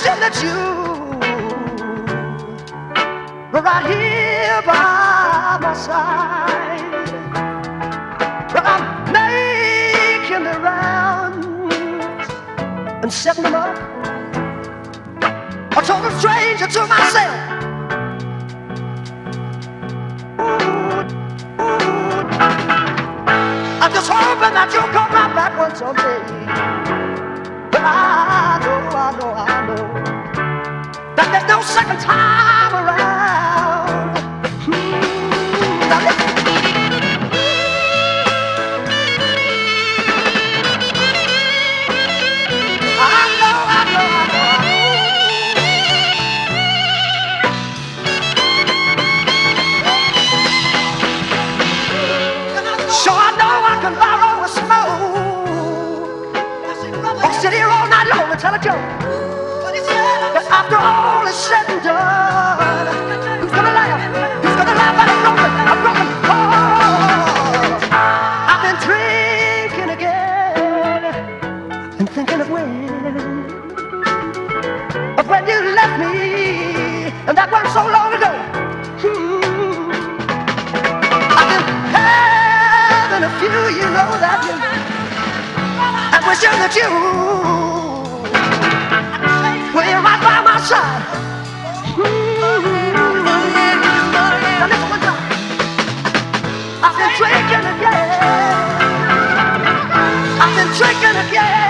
wishing that you were right here by my side. But I'm making the rounds and setting them up. A total stranger to myself. I'm just hoping that you'll come right back one someday. But I no second time around. Hmm, Listen. I know, I know, I know, I. I know I can borrow a smoke. Or sit here all night long and tell a joke. Who's gonna? Who's gonna a broken, a broken heart? I've been drinking again and thinking of when, when you left me, and that was so long ago. Hmm. I've been having a few, you know that that you, I've been drinking again. I've been drinking again.